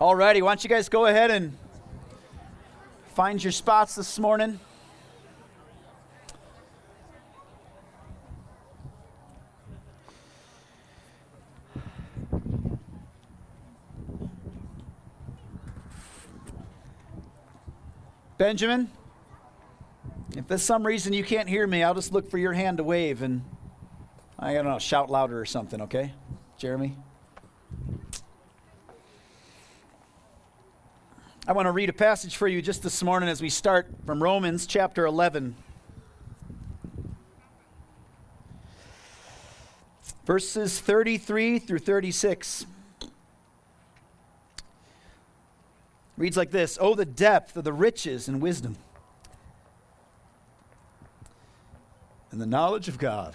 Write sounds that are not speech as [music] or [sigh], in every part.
Alrighty, why don't you guys go ahead and find your spots this morning? Benjamin, if for some reason you can't hear me, I'll just look for your hand to wave and I don't know, shout louder or something, okay? Jeremy? I want to read a passage for you just this morning as we start from Romans chapter 11. Verses 33 through 36. Reads like this Oh, the depth of the riches and wisdom, and the knowledge of God.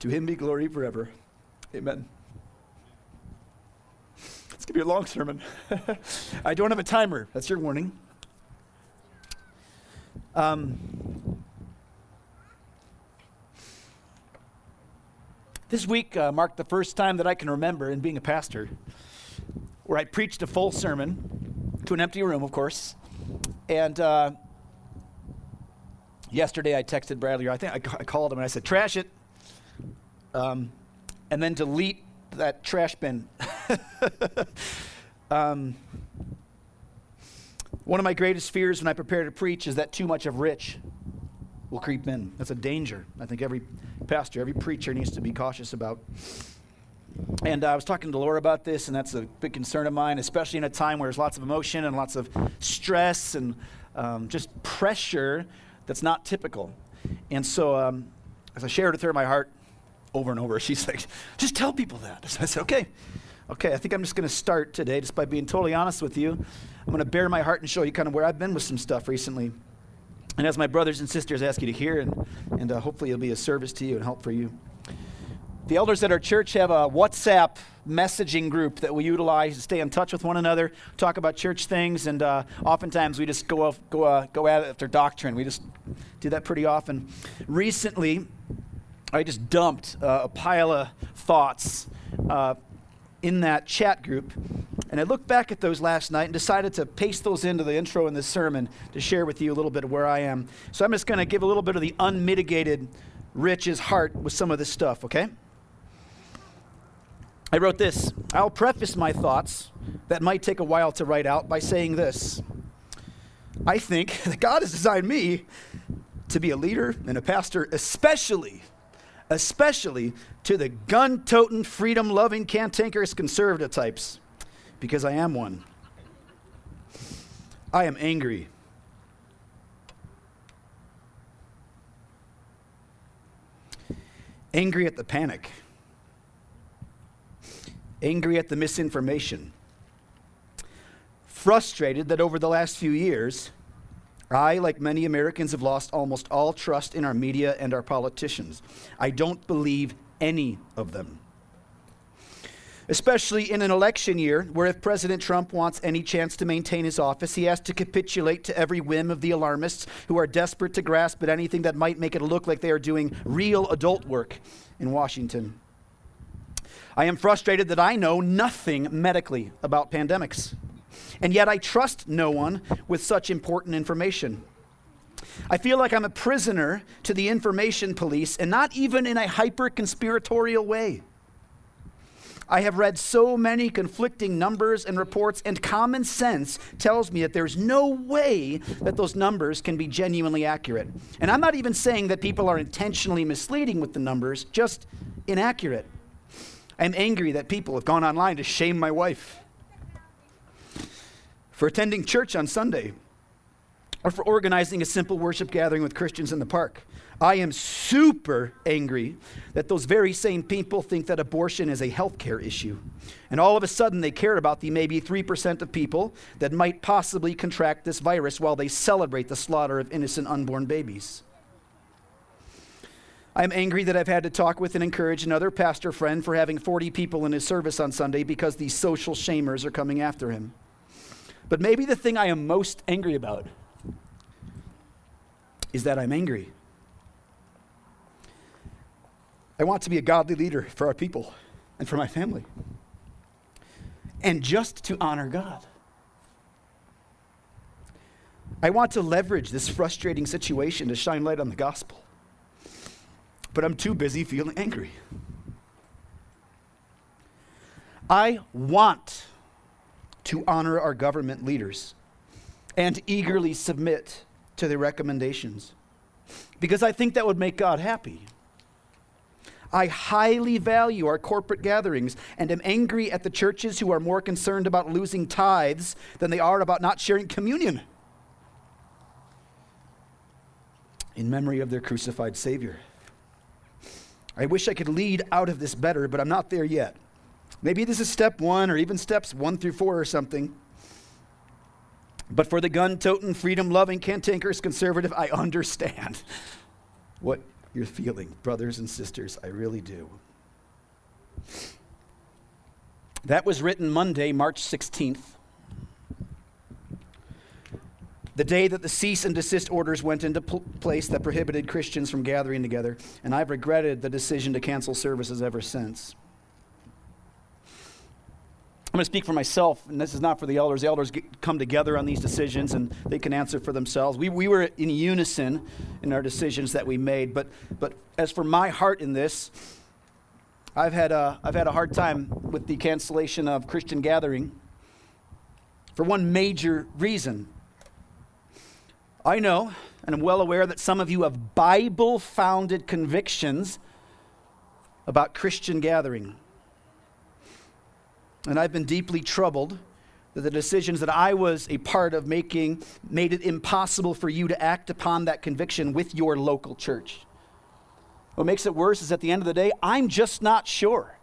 To him be glory forever. Amen. It's going to be a long sermon. [laughs] I don't have a timer. That's your warning. Um, this week uh, marked the first time that I can remember in being a pastor where I preached a full sermon to an empty room, of course. And uh, yesterday I texted Bradley, I think I, I called him and I said, Trash it um, and then delete that trash bin. [laughs] um, one of my greatest fears when I prepare to preach is that too much of rich will creep in. That's a danger. I think every pastor, every preacher needs to be cautious about. And uh, I was talking to Laura about this, and that's a big concern of mine, especially in a time where there's lots of emotion and lots of stress and um, just pressure that's not typical. And so, um, as I shared with her my heart, over and over. [laughs] She's like, just tell people that. So [laughs] I said, okay. Okay, I think I'm just going to start today just by being totally honest with you. I'm going to bare my heart and show you kind of where I've been with some stuff recently. And as my brothers and sisters ask you to hear, and, and uh, hopefully it'll be a service to you and help for you. The elders at our church have a WhatsApp messaging group that we utilize to stay in touch with one another, talk about church things, and uh, oftentimes we just go, off, go, uh, go at it after doctrine. We just do that pretty often. Recently, I just dumped uh, a pile of thoughts uh, in that chat group. And I looked back at those last night and decided to paste those into the intro in this sermon to share with you a little bit of where I am. So I'm just going to give a little bit of the unmitigated Rich's heart with some of this stuff, okay? I wrote this I'll preface my thoughts that might take a while to write out by saying this. I think [laughs] that God has designed me to be a leader and a pastor, especially especially to the gun toting, freedom loving, cantankerous conservative types, because I am one. I am angry. Angry at the panic. Angry at the misinformation. Frustrated that over the last few years, I, like many Americans, have lost almost all trust in our media and our politicians. I don't believe any of them. Especially in an election year, where if President Trump wants any chance to maintain his office, he has to capitulate to every whim of the alarmists who are desperate to grasp at anything that might make it look like they are doing real adult work in Washington. I am frustrated that I know nothing medically about pandemics and yet I trust no one with such important information. I feel like I'm a prisoner to the information police, and not even in a hyper conspiratorial way. I have read so many conflicting numbers and reports, and common sense tells me that there's no way that those numbers can be genuinely accurate. And I'm not even saying that people are intentionally misleading with the numbers, just inaccurate. I'm angry that people have gone online to shame my wife for attending church on Sunday, or for organizing a simple worship gathering with Christians in the park. I am super angry that those very same people think that abortion is a healthcare issue. And all of a sudden, they care about the maybe 3% of people that might possibly contract this virus while they celebrate the slaughter of innocent unborn babies. I'm angry that I've had to talk with and encourage another pastor friend for having 40 people in his service on Sunday because these social shamers are coming after him. But maybe the thing I am most angry about is that I'm angry. I want to be a godly leader for our people and for my family. And just to honor God. I want to leverage this frustrating situation to shine light on the gospel. But I'm too busy feeling angry. I want to honor our government leaders and eagerly submit to their recommendations because I think that would make God happy. I highly value our corporate gatherings and am angry at the churches who are more concerned about losing tithes than they are about not sharing communion in memory of their crucified Savior. I wish I could lead out of this better, but I'm not there yet. Maybe this is step one or even steps one through four or something. But for the gun toting, freedom loving, cantankerous conservative, I understand [laughs] what you're feeling, brothers and sisters. I really do. That was written Monday, March 16th, the day that the cease and desist orders went into pl- place that prohibited Christians from gathering together, and I've regretted the decision to cancel services ever since. I'm going to speak for myself, and this is not for the elders. The elders get, come together on these decisions and they can answer for themselves. We, we were in unison in our decisions that we made, but, but as for my heart in this, I've had, a, I've had a hard time with the cancellation of Christian gathering for one major reason. I know, and I'm well aware that some of you have Bible founded convictions about Christian gathering. And I've been deeply troubled that the decisions that I was a part of making made it impossible for you to act upon that conviction with your local church. What makes it worse is at the end of the day, I'm just not sure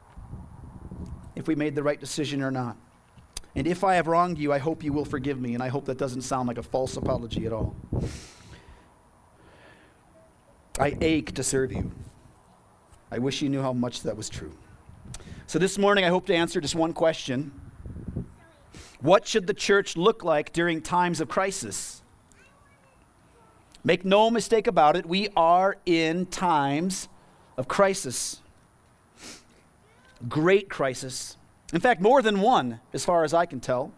if we made the right decision or not. And if I have wronged you, I hope you will forgive me, and I hope that doesn't sound like a false apology at all. I ache to serve you. I wish you knew how much that was true. So this morning, I hope to answer just one question What should the church look like during times of crisis? Make no mistake about it, we are in times of crisis. Great crisis. In fact, more than one, as far as I can tell.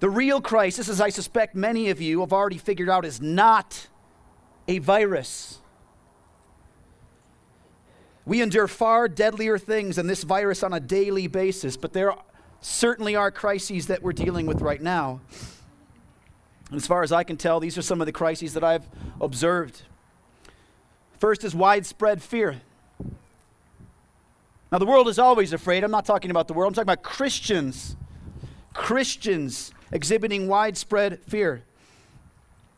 The real crisis, as I suspect many of you have already figured out, is not a virus. We endure far deadlier things than this virus on a daily basis, but there certainly are crises that we're dealing with right now. And as far as I can tell, these are some of the crises that I've observed. First is widespread fear. Now, the world is always afraid. I'm not talking about the world, I'm talking about Christians. Christians exhibiting widespread fear.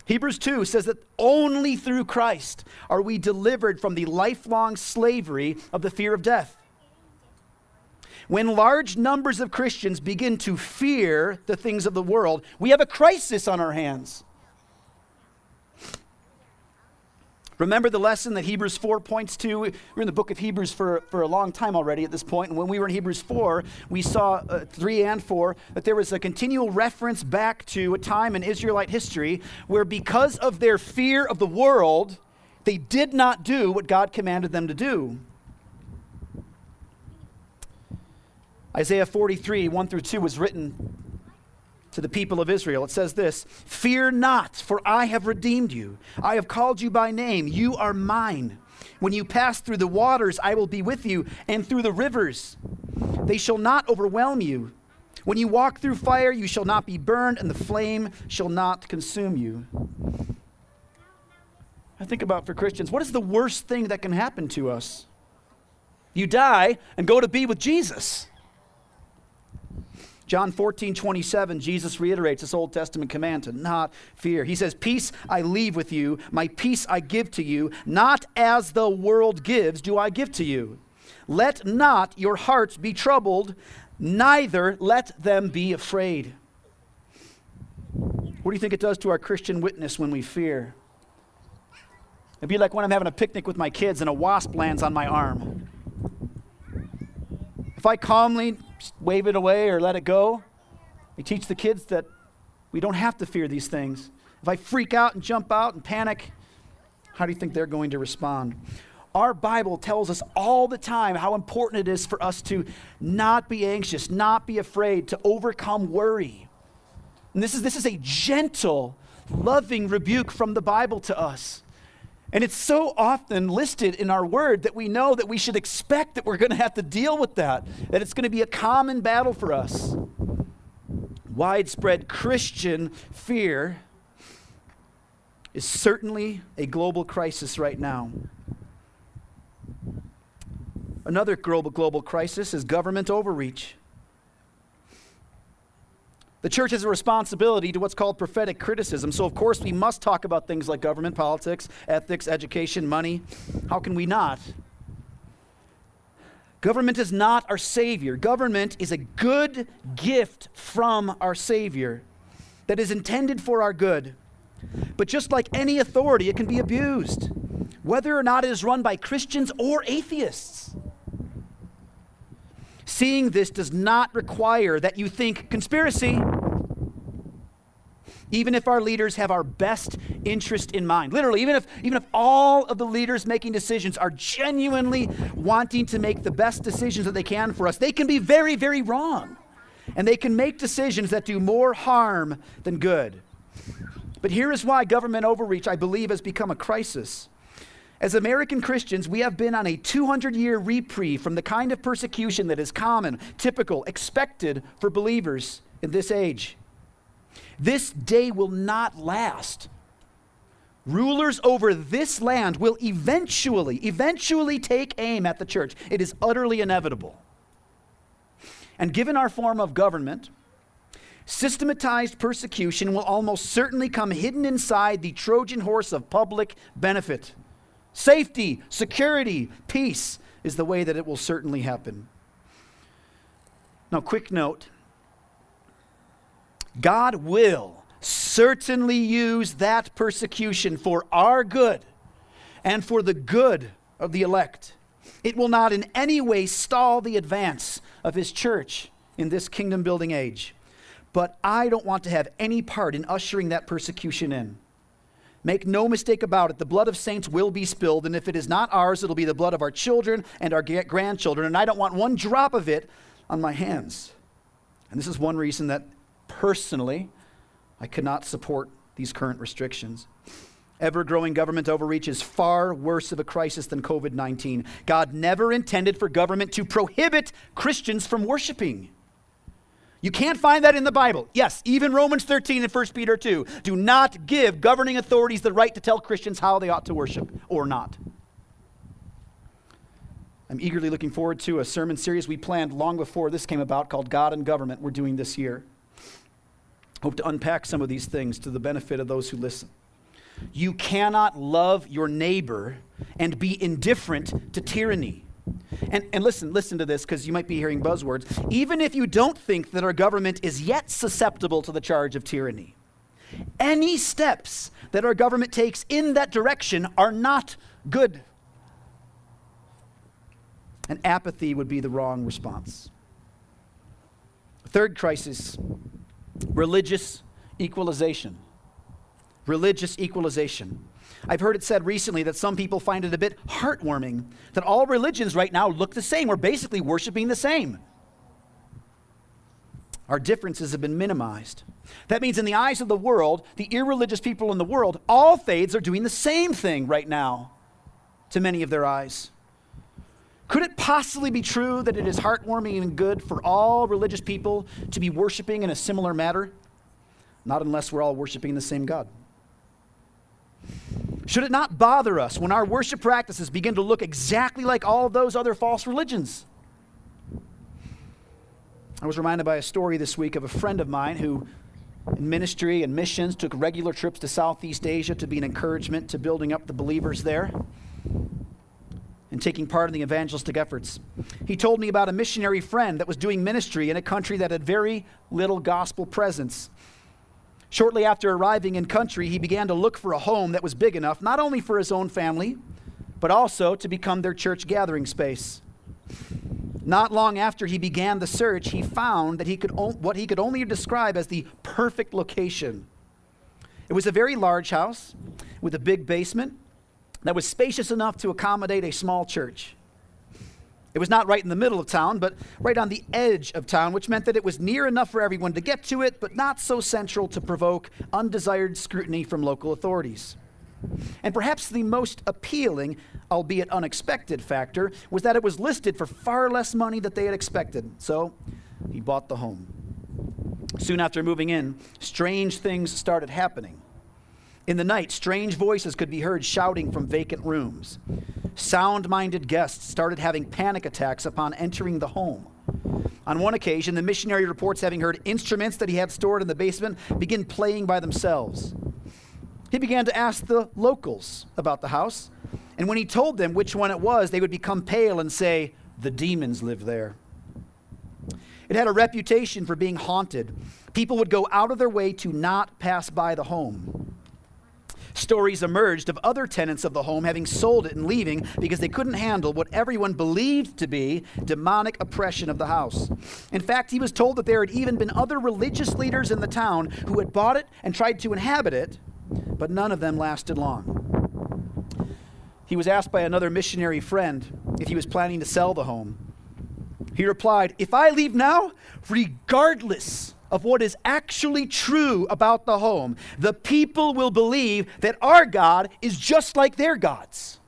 Hebrews 2 says that only through Christ are we delivered from the lifelong slavery of the fear of death. When large numbers of Christians begin to fear the things of the world, we have a crisis on our hands. Remember the lesson that Hebrews 4 points to? We're in the book of Hebrews for, for a long time already at this point. and when we were in Hebrews 4, we saw uh, 3 and 4 that there was a continual reference back to a time in Israelite history where, because of their fear of the world, they did not do what God commanded them to do. Isaiah 43, 1 through 2 was written to the people of Israel. It says this Fear not, for I have redeemed you. I have called you by name. You are mine. When you pass through the waters, I will be with you, and through the rivers, they shall not overwhelm you. When you walk through fire, you shall not be burned, and the flame shall not consume you. I think about for Christians, what is the worst thing that can happen to us? You die and go to be with Jesus. John 14, 27, Jesus reiterates this Old Testament command to not fear. He says, Peace I leave with you, my peace I give to you, not as the world gives, do I give to you. Let not your hearts be troubled, neither let them be afraid. What do you think it does to our Christian witness when we fear? It'd be like when I'm having a picnic with my kids and a wasp lands on my arm. If I calmly wave it away or let it go, We teach the kids that we don't have to fear these things. If I freak out and jump out and panic, how do you think they're going to respond? Our Bible tells us all the time how important it is for us to not be anxious, not be afraid, to overcome worry. And this is, this is a gentle, loving rebuke from the Bible to us. And it's so often listed in our word that we know that we should expect that we're going to have to deal with that, that it's going to be a common battle for us. Widespread Christian fear is certainly a global crisis right now. Another global, global crisis is government overreach. The church has a responsibility to what's called prophetic criticism. So, of course, we must talk about things like government, politics, ethics, education, money. How can we not? Government is not our Savior. Government is a good gift from our Savior that is intended for our good. But just like any authority, it can be abused, whether or not it is run by Christians or atheists. Seeing this does not require that you think conspiracy, even if our leaders have our best interest in mind. Literally, even if, even if all of the leaders making decisions are genuinely wanting to make the best decisions that they can for us, they can be very, very wrong. And they can make decisions that do more harm than good. But here is why government overreach, I believe, has become a crisis. As American Christians, we have been on a 200 year reprieve from the kind of persecution that is common, typical, expected for believers in this age. This day will not last. Rulers over this land will eventually, eventually take aim at the church. It is utterly inevitable. And given our form of government, systematized persecution will almost certainly come hidden inside the Trojan horse of public benefit. Safety, security, peace is the way that it will certainly happen. Now, quick note God will certainly use that persecution for our good and for the good of the elect. It will not in any way stall the advance of his church in this kingdom building age. But I don't want to have any part in ushering that persecution in. Make no mistake about it, the blood of saints will be spilled, and if it is not ours, it'll be the blood of our children and our grandchildren, and I don't want one drop of it on my hands. And this is one reason that personally I could not support these current restrictions. Ever growing government overreach is far worse of a crisis than COVID 19. God never intended for government to prohibit Christians from worshiping. You can't find that in the Bible. Yes, even Romans 13 and 1 Peter 2 do not give governing authorities the right to tell Christians how they ought to worship or not. I'm eagerly looking forward to a sermon series we planned long before this came about called God and Government. We're doing this year. Hope to unpack some of these things to the benefit of those who listen. You cannot love your neighbor and be indifferent to tyranny. And, and listen, listen to this because you might be hearing buzzwords. Even if you don't think that our government is yet susceptible to the charge of tyranny, any steps that our government takes in that direction are not good. And apathy would be the wrong response. Third crisis religious equalization. Religious equalization. I've heard it said recently that some people find it a bit heartwarming that all religions right now look the same. We're basically worshiping the same. Our differences have been minimized. That means, in the eyes of the world, the irreligious people in the world, all faiths are doing the same thing right now to many of their eyes. Could it possibly be true that it is heartwarming and good for all religious people to be worshiping in a similar manner? Not unless we're all worshiping the same God. Should it not bother us when our worship practices begin to look exactly like all of those other false religions? I was reminded by a story this week of a friend of mine who, in ministry and missions, took regular trips to Southeast Asia to be an encouragement to building up the believers there and taking part in the evangelistic efforts. He told me about a missionary friend that was doing ministry in a country that had very little gospel presence. Shortly after arriving in country, he began to look for a home that was big enough, not only for his own family, but also to become their church gathering space. Not long after he began the search, he found that he could o- what he could only describe as the perfect location. It was a very large house with a big basement that was spacious enough to accommodate a small church. It was not right in the middle of town, but right on the edge of town, which meant that it was near enough for everyone to get to it, but not so central to provoke undesired scrutiny from local authorities. And perhaps the most appealing, albeit unexpected, factor was that it was listed for far less money than they had expected. So he bought the home. Soon after moving in, strange things started happening. In the night, strange voices could be heard shouting from vacant rooms. Sound minded guests started having panic attacks upon entering the home. On one occasion, the missionary reports having heard instruments that he had stored in the basement begin playing by themselves. He began to ask the locals about the house, and when he told them which one it was, they would become pale and say, The demons live there. It had a reputation for being haunted. People would go out of their way to not pass by the home. Stories emerged of other tenants of the home having sold it and leaving because they couldn't handle what everyone believed to be demonic oppression of the house. In fact, he was told that there had even been other religious leaders in the town who had bought it and tried to inhabit it, but none of them lasted long. He was asked by another missionary friend if he was planning to sell the home. He replied, If I leave now, regardless of what is actually true about the home, the people will believe that our God is just like their gods.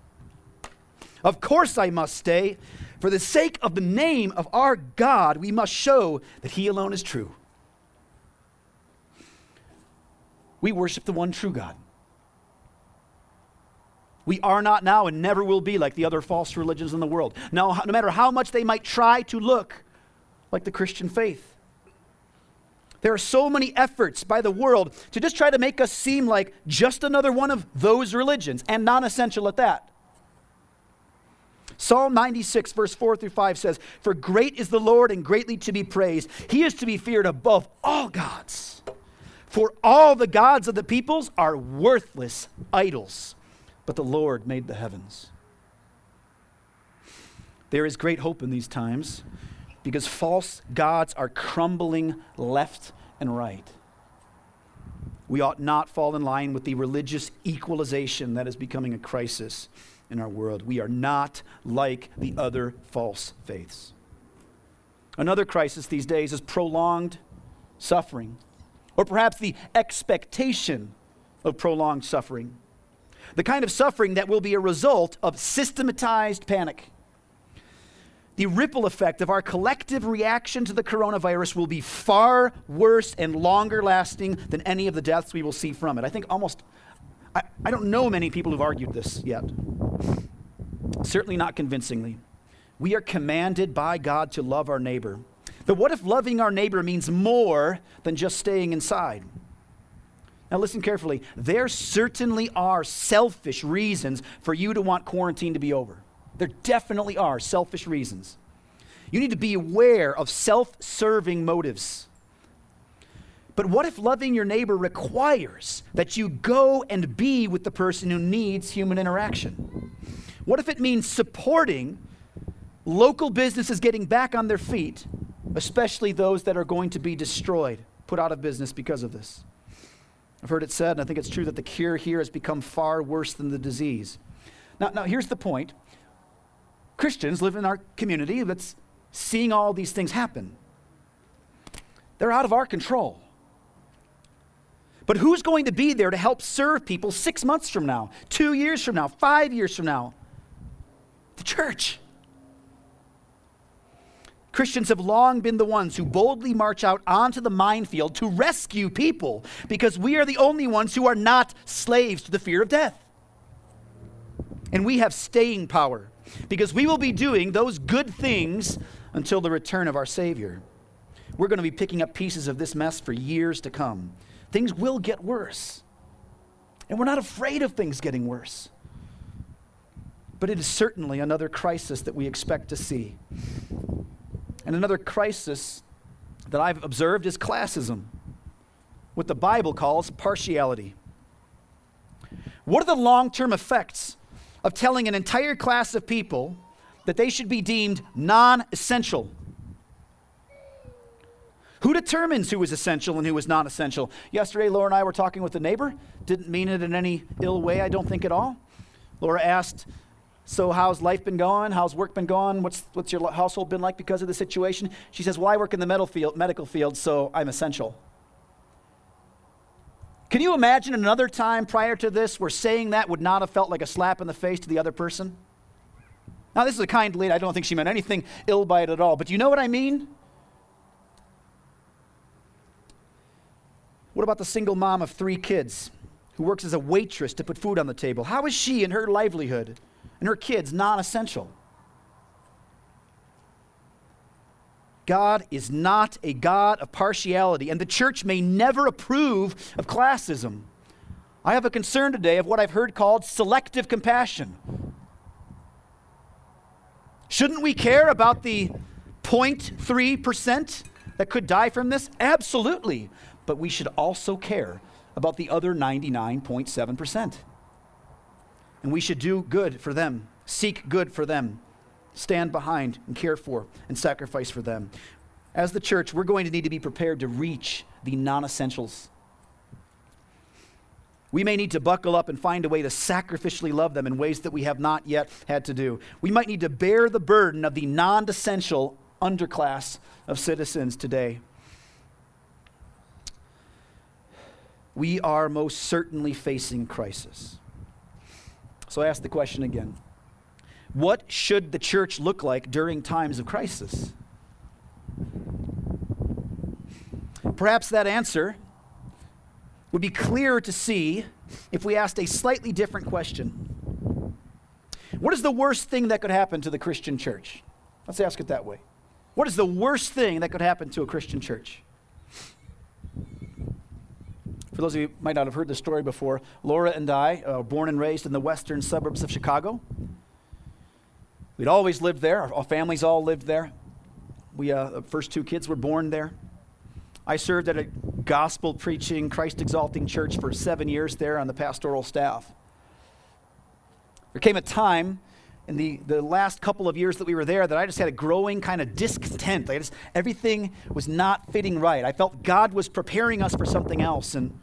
Of course, I must stay. For the sake of the name of our God, we must show that He alone is true. We worship the one true God. We are not now and never will be like the other false religions in the world. No, no matter how much they might try to look like the Christian faith. There are so many efforts by the world to just try to make us seem like just another one of those religions, and non essential at that. Psalm 96, verse 4 through 5 says, For great is the Lord and greatly to be praised. He is to be feared above all gods. For all the gods of the peoples are worthless idols, but the Lord made the heavens. There is great hope in these times because false gods are crumbling left and right. We ought not fall in line with the religious equalization that is becoming a crisis in our world. We are not like the other false faiths. Another crisis these days is prolonged suffering, or perhaps the expectation of prolonged suffering. The kind of suffering that will be a result of systematized panic the ripple effect of our collective reaction to the coronavirus will be far worse and longer lasting than any of the deaths we will see from it. I think almost, I, I don't know many people who've argued this yet. Certainly not convincingly. We are commanded by God to love our neighbor. But what if loving our neighbor means more than just staying inside? Now, listen carefully. There certainly are selfish reasons for you to want quarantine to be over. There definitely are selfish reasons. You need to be aware of self serving motives. But what if loving your neighbor requires that you go and be with the person who needs human interaction? What if it means supporting local businesses getting back on their feet, especially those that are going to be destroyed, put out of business because of this? I've heard it said, and I think it's true, that the cure here has become far worse than the disease. Now, now here's the point Christians live in our community that's seeing all these things happen. They're out of our control. But who's going to be there to help serve people six months from now, two years from now, five years from now? The church. Christians have long been the ones who boldly march out onto the minefield to rescue people because we are the only ones who are not slaves to the fear of death. And we have staying power because we will be doing those good things until the return of our Savior. we're going to be picking up pieces of this mess for years to come. Things will get worse. And we're not afraid of things getting worse. But it is certainly another crisis that we expect to see. And another crisis that I've observed is classism, what the Bible calls partiality. What are the long term effects of telling an entire class of people that they should be deemed non essential? Who determines who is essential and who is not essential? Yesterday, Laura and I were talking with a neighbor. Didn't mean it in any ill way, I don't think at all. Laura asked, So, how's life been going? How's work been going? What's, what's your household been like because of the situation? She says, Well, I work in the field, medical field so I'm essential. Can you imagine another time prior to this where saying that would not have felt like a slap in the face to the other person? Now, this is a kind lady. I don't think she meant anything ill by it at all. But you know what I mean? What about the single mom of three kids who works as a waitress to put food on the table? How is she and her livelihood and her kids non essential? God is not a God of partiality, and the church may never approve of classism. I have a concern today of what I've heard called selective compassion. Shouldn't we care about the 0.3% that could die from this? Absolutely. But we should also care about the other 99.7%. And we should do good for them, seek good for them stand behind and care for and sacrifice for them. As the church, we're going to need to be prepared to reach the non essentials. We may need to buckle up and find a way to sacrificially love them in ways that we have not yet had to do. We might need to bear the burden of the non essential underclass of citizens today. We are most certainly facing crisis. So I ask the question again what should the church look like during times of crisis? Perhaps that answer would be clearer to see if we asked a slightly different question. What is the worst thing that could happen to the Christian church? Let's ask it that way. What is the worst thing that could happen to a Christian church? For those of you who might not have heard the story before, Laura and I, are born and raised in the western suburbs of Chicago, We'd always lived there. Our, families all lived there. We, uh, the first two kids were born there. I served at a gospel preaching, Christ exalting church for seven years there on the pastoral staff. There came a time in the, the last couple of years that we were there that I just had a growing kind of discontent. I just, everything was not fitting right. I felt God was preparing us for something else and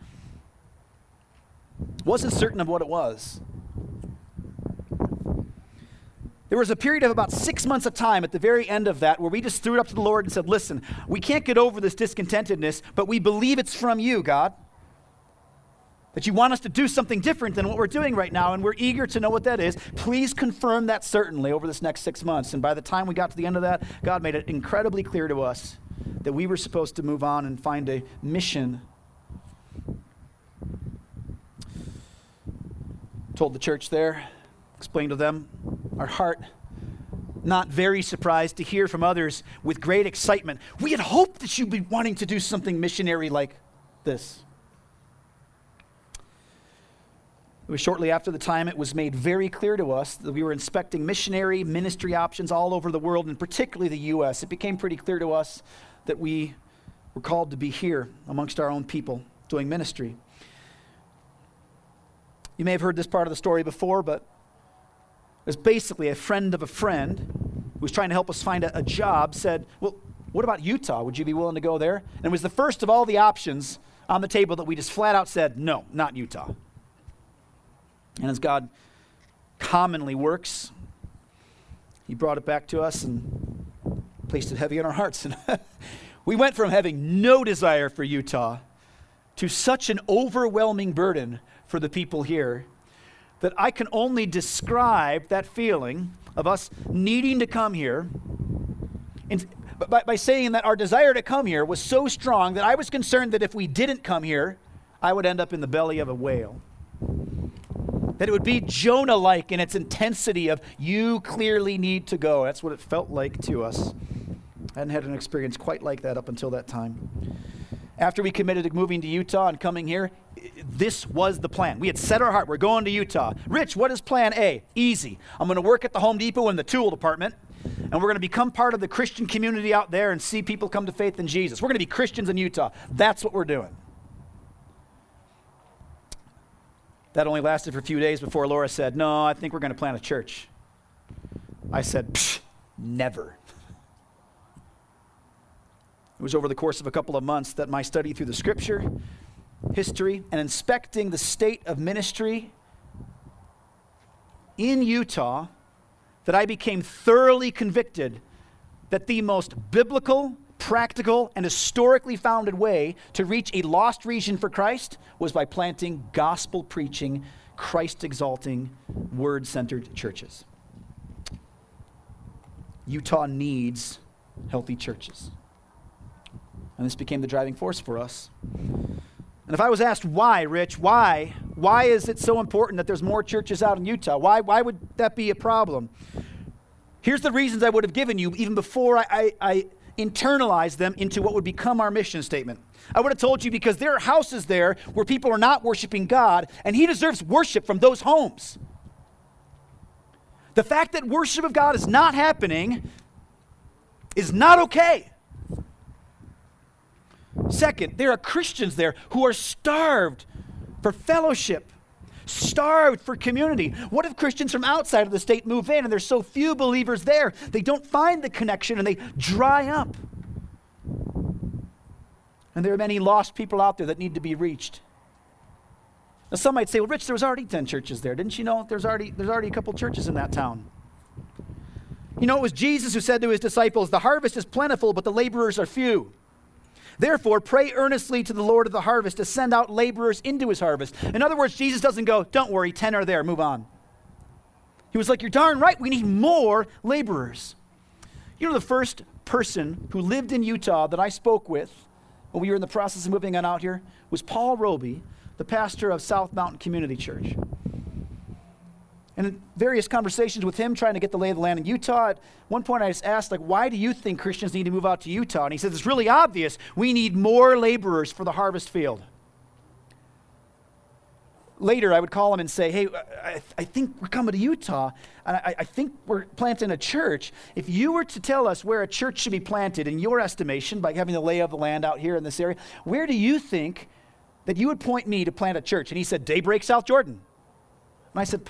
wasn't certain of what it was. There was a period of about six months of time at the very end of that where we just threw it up to the Lord and said, Listen, we can't get over this discontentedness, but we believe it's from you, God. That you want us to do something different than what we're doing right now, and we're eager to know what that is. Please confirm that certainly over this next six months. And by the time we got to the end of that, God made it incredibly clear to us that we were supposed to move on and find a mission. Told the church there, explained to them our heart not very surprised to hear from others with great excitement. We had hoped that you'd be wanting to do something missionary like this. It was shortly after the time it was made very clear to us that we were inspecting missionary ministry options all over the world, and particularly the U.S. It became pretty clear to us that we were called to be here amongst our own people doing ministry. You may have heard this part of the story before, but was basically a friend of a friend who was trying to help us find a, a job said, Well, what about Utah? Would you be willing to go there? And it was the first of all the options on the table that we just flat out said, No, not Utah. And as God commonly works, He brought it back to us and placed it heavy on our hearts. And [laughs] we went from having no desire for Utah to such an overwhelming burden for the people here that I can only describe that feeling of us needing to come here in, by, by saying that our desire to come here was so strong that I was concerned that if we didn't come here, I would end up in the belly of a whale. That it would be Jonah like in its intensity of, you clearly need to go. That's what it felt like to us I hadn't had an experience quite like that up until that time. After we committed to moving to Utah and coming here, this was the plan. We had set our heart. We're going to Utah. Rich, what is plan A? Easy. I'm going to work at the Home Depot in the tool department, and we're going to become part of the Christian community out there and see people come to faith in Jesus. We're going to be Christians in Utah. That's what we're doing. That only lasted for a few days before Laura said, No, I think we're going to plant a church. I said, Never. It was over the course of a couple of months that my study through the scripture, history, and inspecting the state of ministry in Utah that I became thoroughly convicted that the most biblical, practical, and historically founded way to reach a lost region for Christ was by planting gospel preaching, Christ exalting, word centered churches. Utah needs healthy churches. And this became the driving force for us. And if I was asked why, Rich, why? Why is it so important that there's more churches out in Utah? Why, why would that be a problem? Here's the reasons I would have given you even before I, I, I internalized them into what would become our mission statement. I would have told you because there are houses there where people are not worshiping God, and He deserves worship from those homes. The fact that worship of God is not happening is not okay. Second, there are Christians there who are starved for fellowship, starved for community. What if Christians from outside of the state move in and there's so few believers there, they don't find the connection and they dry up? And there are many lost people out there that need to be reached. Now, some might say, well, Rich, there was already 10 churches there. Didn't you know there's already, there's already a couple churches in that town? You know, it was Jesus who said to his disciples, The harvest is plentiful, but the laborers are few. Therefore, pray earnestly to the Lord of the harvest to send out laborers into his harvest. In other words, Jesus doesn't go, Don't worry, 10 are there, move on. He was like, You're darn right, we need more laborers. You know, the first person who lived in Utah that I spoke with when we were in the process of moving on out here was Paul Robie, the pastor of South Mountain Community Church. And in various conversations with him, trying to get the lay of the land in Utah, at one point I just asked, like, why do you think Christians need to move out to Utah? And he says, it's really obvious. We need more laborers for the harvest field. Later, I would call him and say, hey, I, I think we're coming to Utah, and I, I think we're planting a church. If you were to tell us where a church should be planted, in your estimation, by having the lay of the land out here in this area, where do you think that you would point me to plant a church? And he said, Daybreak, South Jordan. And I said,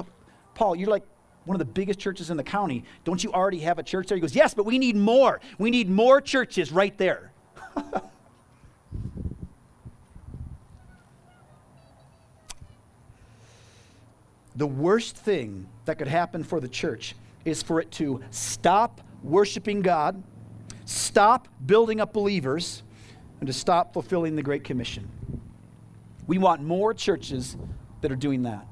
Paul, you're like one of the biggest churches in the county. Don't you already have a church there? He goes, Yes, but we need more. We need more churches right there. [laughs] the worst thing that could happen for the church is for it to stop worshiping God, stop building up believers, and to stop fulfilling the Great Commission. We want more churches that are doing that.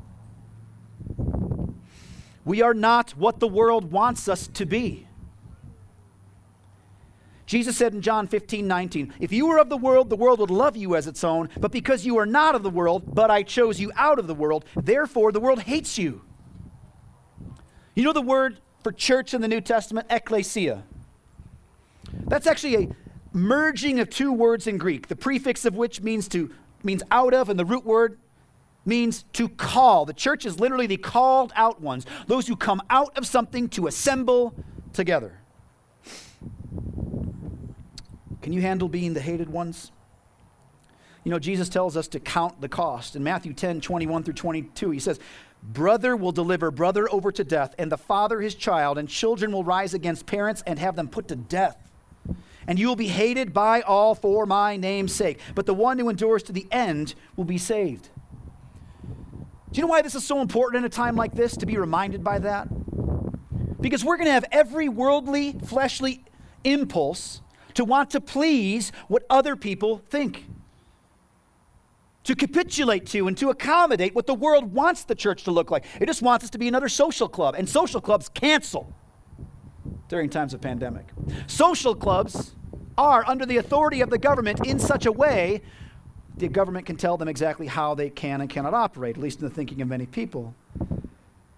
We are not what the world wants us to be. Jesus said in John 15, 19, If you were of the world, the world would love you as its own, but because you are not of the world, but I chose you out of the world, therefore the world hates you. You know the word for church in the New Testament? Ecclesia. That's actually a merging of two words in Greek, the prefix of which means to means out of, and the root word means to call. The church is literally the called out ones, those who come out of something to assemble together. Can you handle being the hated ones? You know, Jesus tells us to count the cost. In Matthew 10 21 through 22, he says, Brother will deliver brother over to death, and the father his child, and children will rise against parents and have them put to death. And you will be hated by all for my name's sake. But the one who endures to the end will be saved. Do you know why this is so important in a time like this to be reminded by that? Because we're going to have every worldly, fleshly impulse to want to please what other people think, to capitulate to and to accommodate what the world wants the church to look like. It just wants us to be another social club, and social clubs cancel during times of pandemic. Social clubs are under the authority of the government in such a way the government can tell them exactly how they can and cannot operate, at least in the thinking of many people.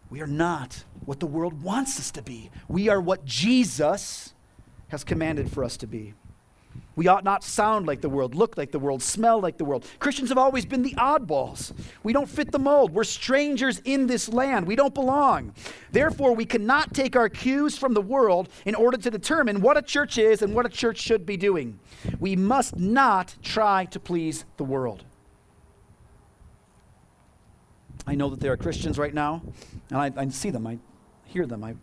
We are not what the world wants us to be. We are what Jesus has commanded for us to be. We ought not sound like the world, look like the world, smell like the world. Christians have always been the oddballs. We don't fit the mold. We're strangers in this land. We don't belong. Therefore, we cannot take our cues from the world in order to determine what a church is and what a church should be doing. We must not try to please the world. I know that there are Christians right now, and I, I see them, I hear them, I'm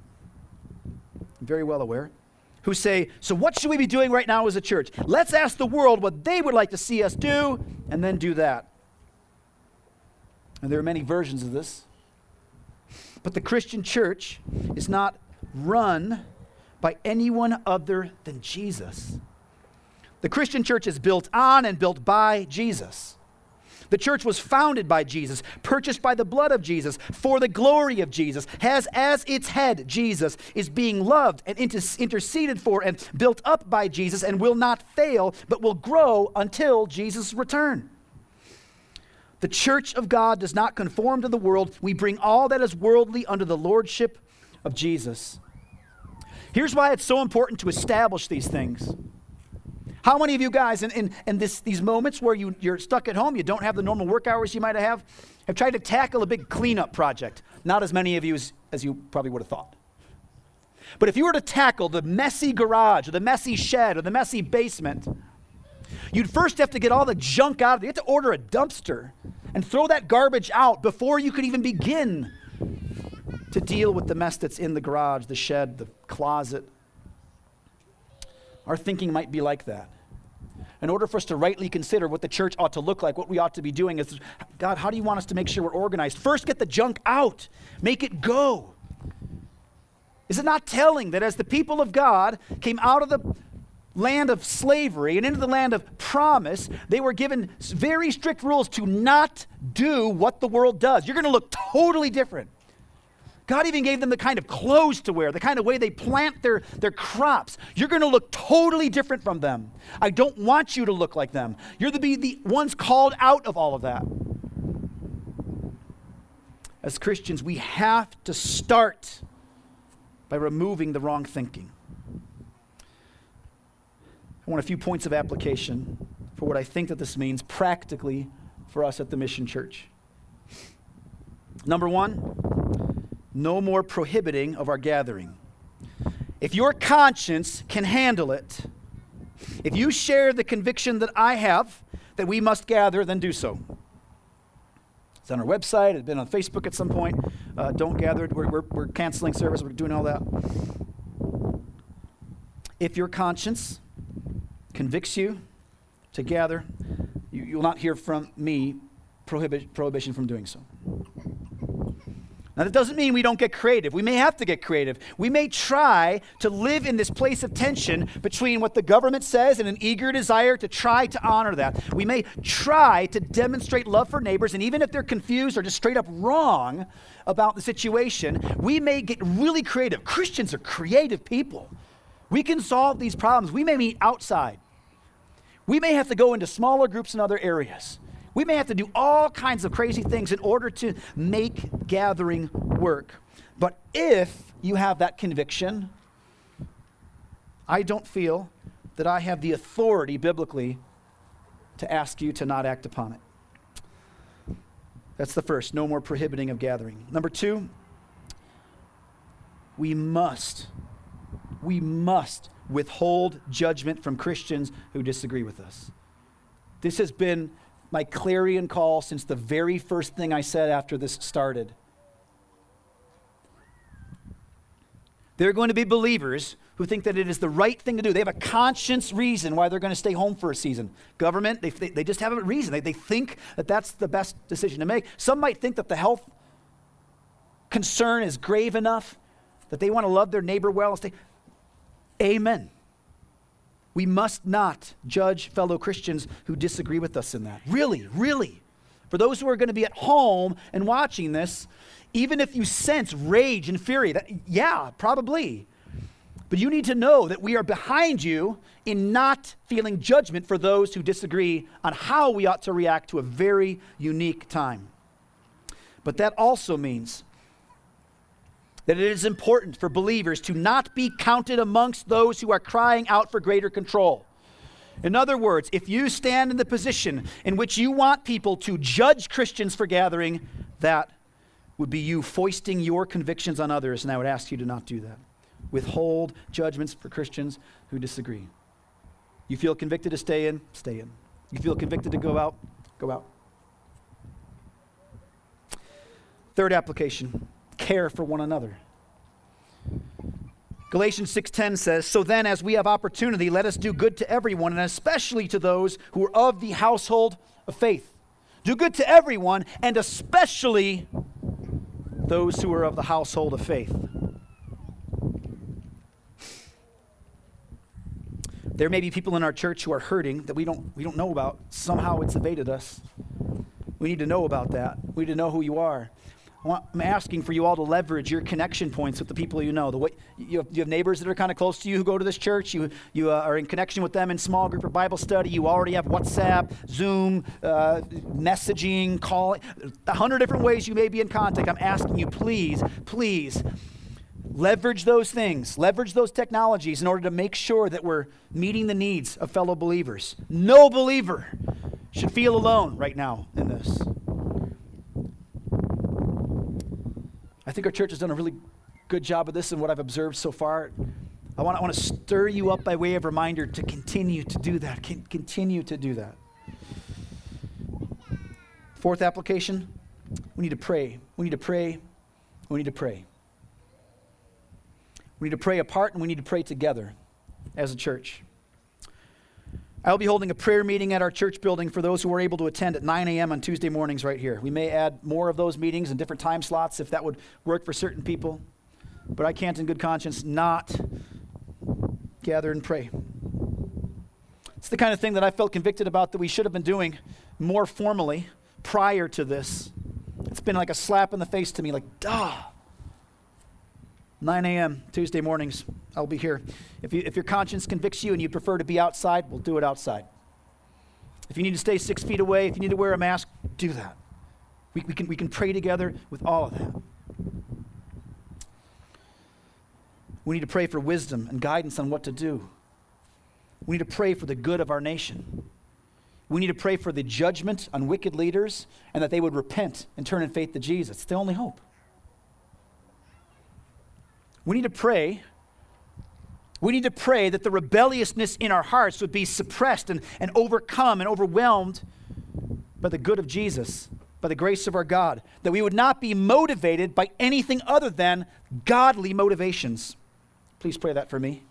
very well aware who say, So, what should we be doing right now as a church? Let's ask the world what they would like to see us do, and then do that. And there are many versions of this. But the Christian church is not run by anyone other than Jesus. The Christian church is built on and built by Jesus. The church was founded by Jesus, purchased by the blood of Jesus, for the glory of Jesus, has as its head Jesus, is being loved and inter- interceded for and built up by Jesus, and will not fail, but will grow until Jesus' return. The church of God does not conform to the world. We bring all that is worldly under the lordship of Jesus. Here's why it's so important to establish these things. How many of you guys, in, in, in this, these moments where you, you're stuck at home, you don't have the normal work hours you might have, have tried to tackle a big cleanup project? Not as many of you as, as you probably would have thought. But if you were to tackle the messy garage or the messy shed or the messy basement, you'd first have to get all the junk out of it. You have to order a dumpster and throw that garbage out before you could even begin to deal with the mess that's in the garage, the shed, the closet. Our thinking might be like that in order for us to rightly consider what the church ought to look like, what we ought to be doing is God, how do you want us to make sure we're organized? First, get the junk out, make it go. Is it not telling that as the people of God came out of the land of slavery and into the land of promise, they were given very strict rules to not do what the world does? You're going to look totally different. God even gave them the kind of clothes to wear, the kind of way they plant their, their crops. You're going to look totally different from them. I don't want you to look like them. You're to be the ones called out of all of that. As Christians, we have to start by removing the wrong thinking. I want a few points of application for what I think that this means practically for us at the Mission Church. Number one, no more prohibiting of our gathering. If your conscience can handle it, if you share the conviction that I have that we must gather, then do so. It's on our website, it's been on Facebook at some point. Uh, don't gather, we're, we're, we're canceling service, we're doing all that. If your conscience convicts you to gather, you, will not hear from me prohibit, prohibition from doing so. Now, that doesn't mean we don't get creative. We may have to get creative. We may try to live in this place of tension between what the government says and an eager desire to try to honor that. We may try to demonstrate love for neighbors, and even if they're confused or just straight up wrong about the situation, we may get really creative. Christians are creative people. We can solve these problems. We may meet outside. We may have to go into smaller groups in other areas. We may have to do all kinds of crazy things in order to make gathering work. But if you have that conviction, I don't feel that I have the authority biblically to ask you to not act upon it. That's the first. No more prohibiting of gathering. Number two, we must, we must withhold judgment from Christians who disagree with us. This has been my clarion call since the very first thing I said after this started. There are going to be believers who think that it is the right thing to do. They have a conscience reason why they're going to stay home for a season. Government, they, they, they just have a reason. They, they think that that's the best decision to make. Some might think that the health concern is grave enough that they want to love their neighbor well and stay. Amen. We must not judge fellow Christians who disagree with us in that. Really, really. For those who are going to be at home and watching this, even if you sense rage and fury, that, yeah, probably. But you need to know that we are behind you in not feeling judgment for those who disagree on how we ought to react to a very unique time. But that also means that it is important for believers to not be counted amongst those who are crying out for greater control. In other words, if you stand in the position in which you want people to judge Christians for gathering, that would be you foisting your convictions on others, and I would ask you to not do that. Withhold judgments for Christians who disagree. You feel convicted to stay in? Stay in. You feel convicted to go out? Go out. Third application care for one another. Galatians 6:10 says, "So then as we have opportunity, let us do good to everyone and especially to those who are of the household of faith." Do good to everyone and especially those who are of the household of faith. There may be people in our church who are hurting that we don't, we don't know about. Somehow it's evaded us. We need to know about that. We need to know who you are. I'm asking for you all to leverage your connection points with the people you know. The way, you, have, you have neighbors that are kind of close to you who go to this church. You, you uh, are in connection with them in small group or Bible study. You already have WhatsApp, Zoom, uh, messaging, call, a hundred different ways you may be in contact. I'm asking you, please, please, leverage those things, leverage those technologies in order to make sure that we're meeting the needs of fellow believers. No believer should feel alone right now in this. I think our church has done a really good job of this and what I've observed so far. I want, I want to stir you up by way of reminder to continue to do that. Can, continue to do that. Fourth application we need to pray. We need to pray. We need to pray. We need to pray apart and we need to pray together as a church. I'll be holding a prayer meeting at our church building for those who are able to attend at 9 a.m. on Tuesday mornings right here. We may add more of those meetings in different time slots if that would work for certain people. But I can't, in good conscience, not gather and pray. It's the kind of thing that I felt convicted about that we should have been doing more formally prior to this. It's been like a slap in the face to me, like, duh. 9 a.m. Tuesday mornings, I'll be here. If, you, if your conscience convicts you and you prefer to be outside, we'll do it outside. If you need to stay six feet away, if you need to wear a mask, do that. We, we, can, we can pray together with all of that. We need to pray for wisdom and guidance on what to do. We need to pray for the good of our nation. We need to pray for the judgment on wicked leaders and that they would repent and turn in faith to Jesus. It's the only hope. We need to pray. We need to pray that the rebelliousness in our hearts would be suppressed and, and overcome and overwhelmed by the good of Jesus, by the grace of our God. That we would not be motivated by anything other than godly motivations. Please pray that for me.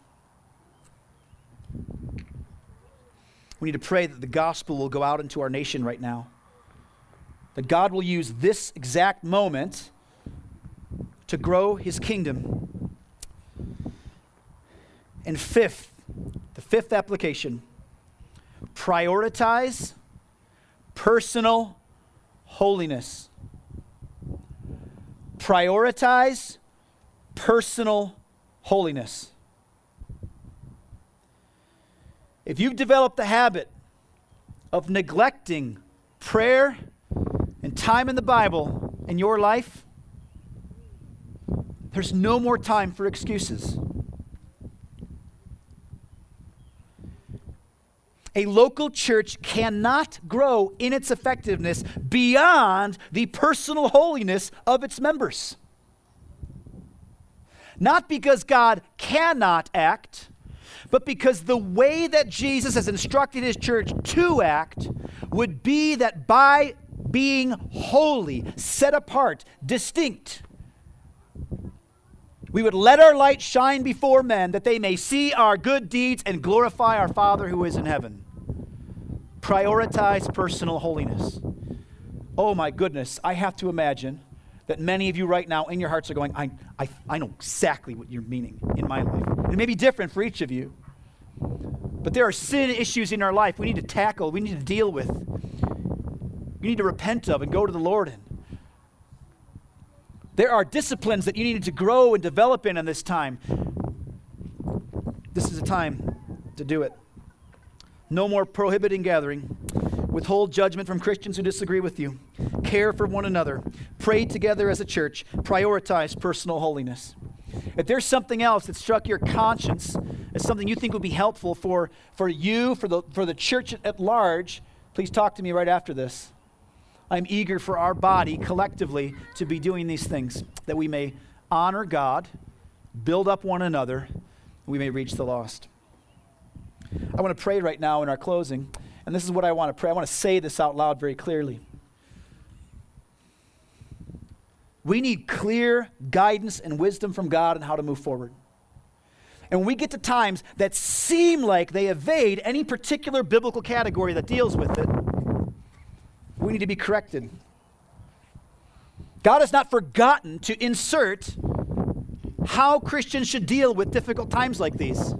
We need to pray that the gospel will go out into our nation right now. That God will use this exact moment to grow his kingdom. And fifth, the fifth application prioritize personal holiness. Prioritize personal holiness. If you've developed the habit of neglecting prayer and time in the Bible in your life, there's no more time for excuses. A local church cannot grow in its effectiveness beyond the personal holiness of its members. Not because God cannot act, but because the way that Jesus has instructed his church to act would be that by being holy, set apart, distinct, we would let our light shine before men that they may see our good deeds and glorify our Father who is in heaven. Prioritize personal holiness. Oh my goodness, I have to imagine that many of you right now in your hearts are going, I, I, I know exactly what you're meaning in my life. It may be different for each of you, but there are sin issues in our life we need to tackle, we need to deal with, we need to repent of and go to the Lord in. There are disciplines that you need to grow and develop in in this time. This is a time to do it. No more prohibiting gathering. Withhold judgment from Christians who disagree with you. Care for one another. Pray together as a church. Prioritize personal holiness. If there's something else that struck your conscience as something you think would be helpful for, for you, for the, for the church at large, please talk to me right after this. I'm eager for our body collectively to be doing these things, that we may honor God, build up one another, we may reach the lost. I want to pray right now in our closing, and this is what I want to pray. I want to say this out loud very clearly. We need clear guidance and wisdom from God on how to move forward. And when we get to times that seem like they evade any particular biblical category that deals with it, we need to be corrected. God has not forgotten to insert how Christians should deal with difficult times like these.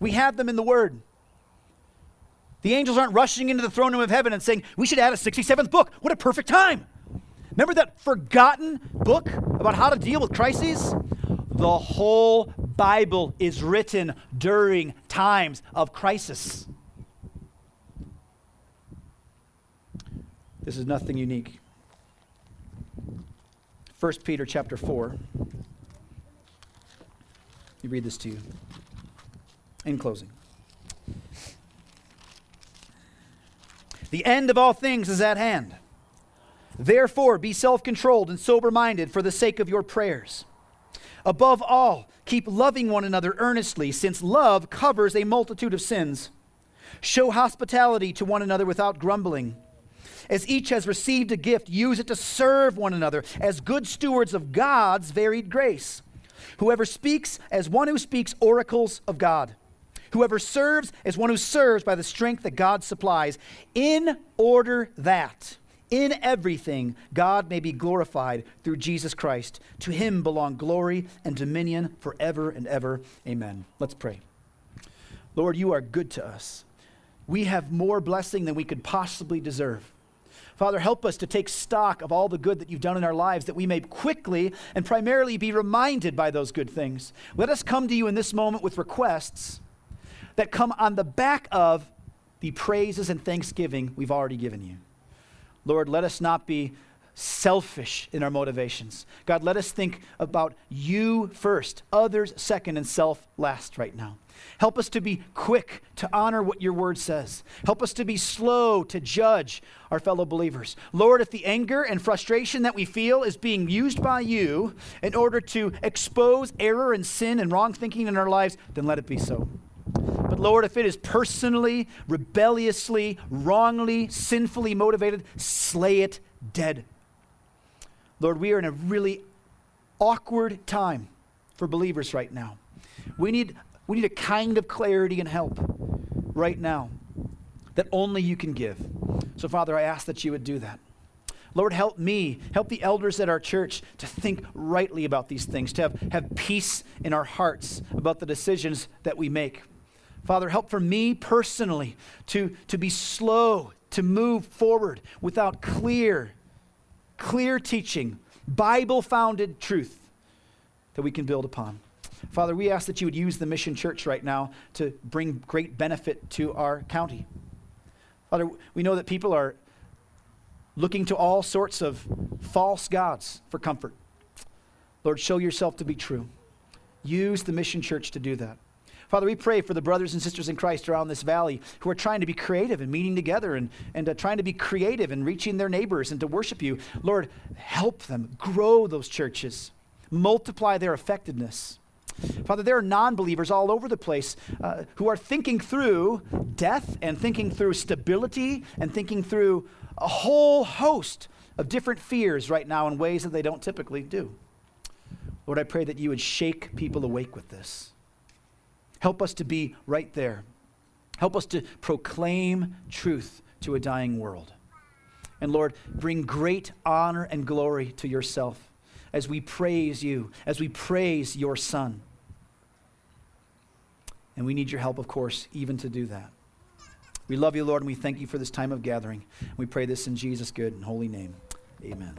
We have them in the Word. The angels aren't rushing into the throne room of heaven and saying, We should add a 67th book. What a perfect time! Remember that forgotten book about how to deal with crises? The whole Bible is written during times of crisis. This is nothing unique. 1 Peter chapter 4. Let me read this to you in closing. The end of all things is at hand. Therefore, be self controlled and sober minded for the sake of your prayers. Above all, keep loving one another earnestly, since love covers a multitude of sins. Show hospitality to one another without grumbling. As each has received a gift, use it to serve one another as good stewards of God's varied grace. Whoever speaks as one who speaks oracles of God. Whoever serves is one who serves by the strength that God supplies, in order that in everything, God may be glorified through Jesus Christ. To him belong glory and dominion forever and ever. Amen. Let's pray. Lord, you are good to us. We have more blessing than we could possibly deserve. Father, help us to take stock of all the good that you've done in our lives, that we may quickly and primarily be reminded by those good things. Let us come to you in this moment with requests that come on the back of the praises and thanksgiving we've already given you. Lord, let us not be selfish in our motivations. God, let us think about you first, others second, and self last right now. Help us to be quick to honor what your word says. Help us to be slow to judge our fellow believers. Lord, if the anger and frustration that we feel is being used by you in order to expose error and sin and wrong thinking in our lives, then let it be so. But Lord, if it is personally, rebelliously, wrongly, sinfully motivated, slay it dead. Lord, we are in a really awkward time for believers right now. We need, we need a kind of clarity and help right now that only you can give. So, Father, I ask that you would do that. Lord, help me, help the elders at our church to think rightly about these things, to have, have peace in our hearts about the decisions that we make. Father, help for me personally to, to be slow to move forward without clear, clear teaching, Bible founded truth that we can build upon. Father, we ask that you would use the mission church right now to bring great benefit to our county. Father, we know that people are looking to all sorts of false gods for comfort. Lord, show yourself to be true. Use the mission church to do that. Father, we pray for the brothers and sisters in Christ around this valley who are trying to be creative and meeting together and, and uh, trying to be creative and reaching their neighbors and to worship you. Lord, help them grow those churches, multiply their effectiveness. Father, there are non believers all over the place uh, who are thinking through death and thinking through stability and thinking through a whole host of different fears right now in ways that they don't typically do. Lord, I pray that you would shake people awake with this. Help us to be right there. Help us to proclaim truth to a dying world. And Lord, bring great honor and glory to yourself as we praise you, as we praise your Son. And we need your help, of course, even to do that. We love you, Lord, and we thank you for this time of gathering. We pray this in Jesus' good and holy name. Amen.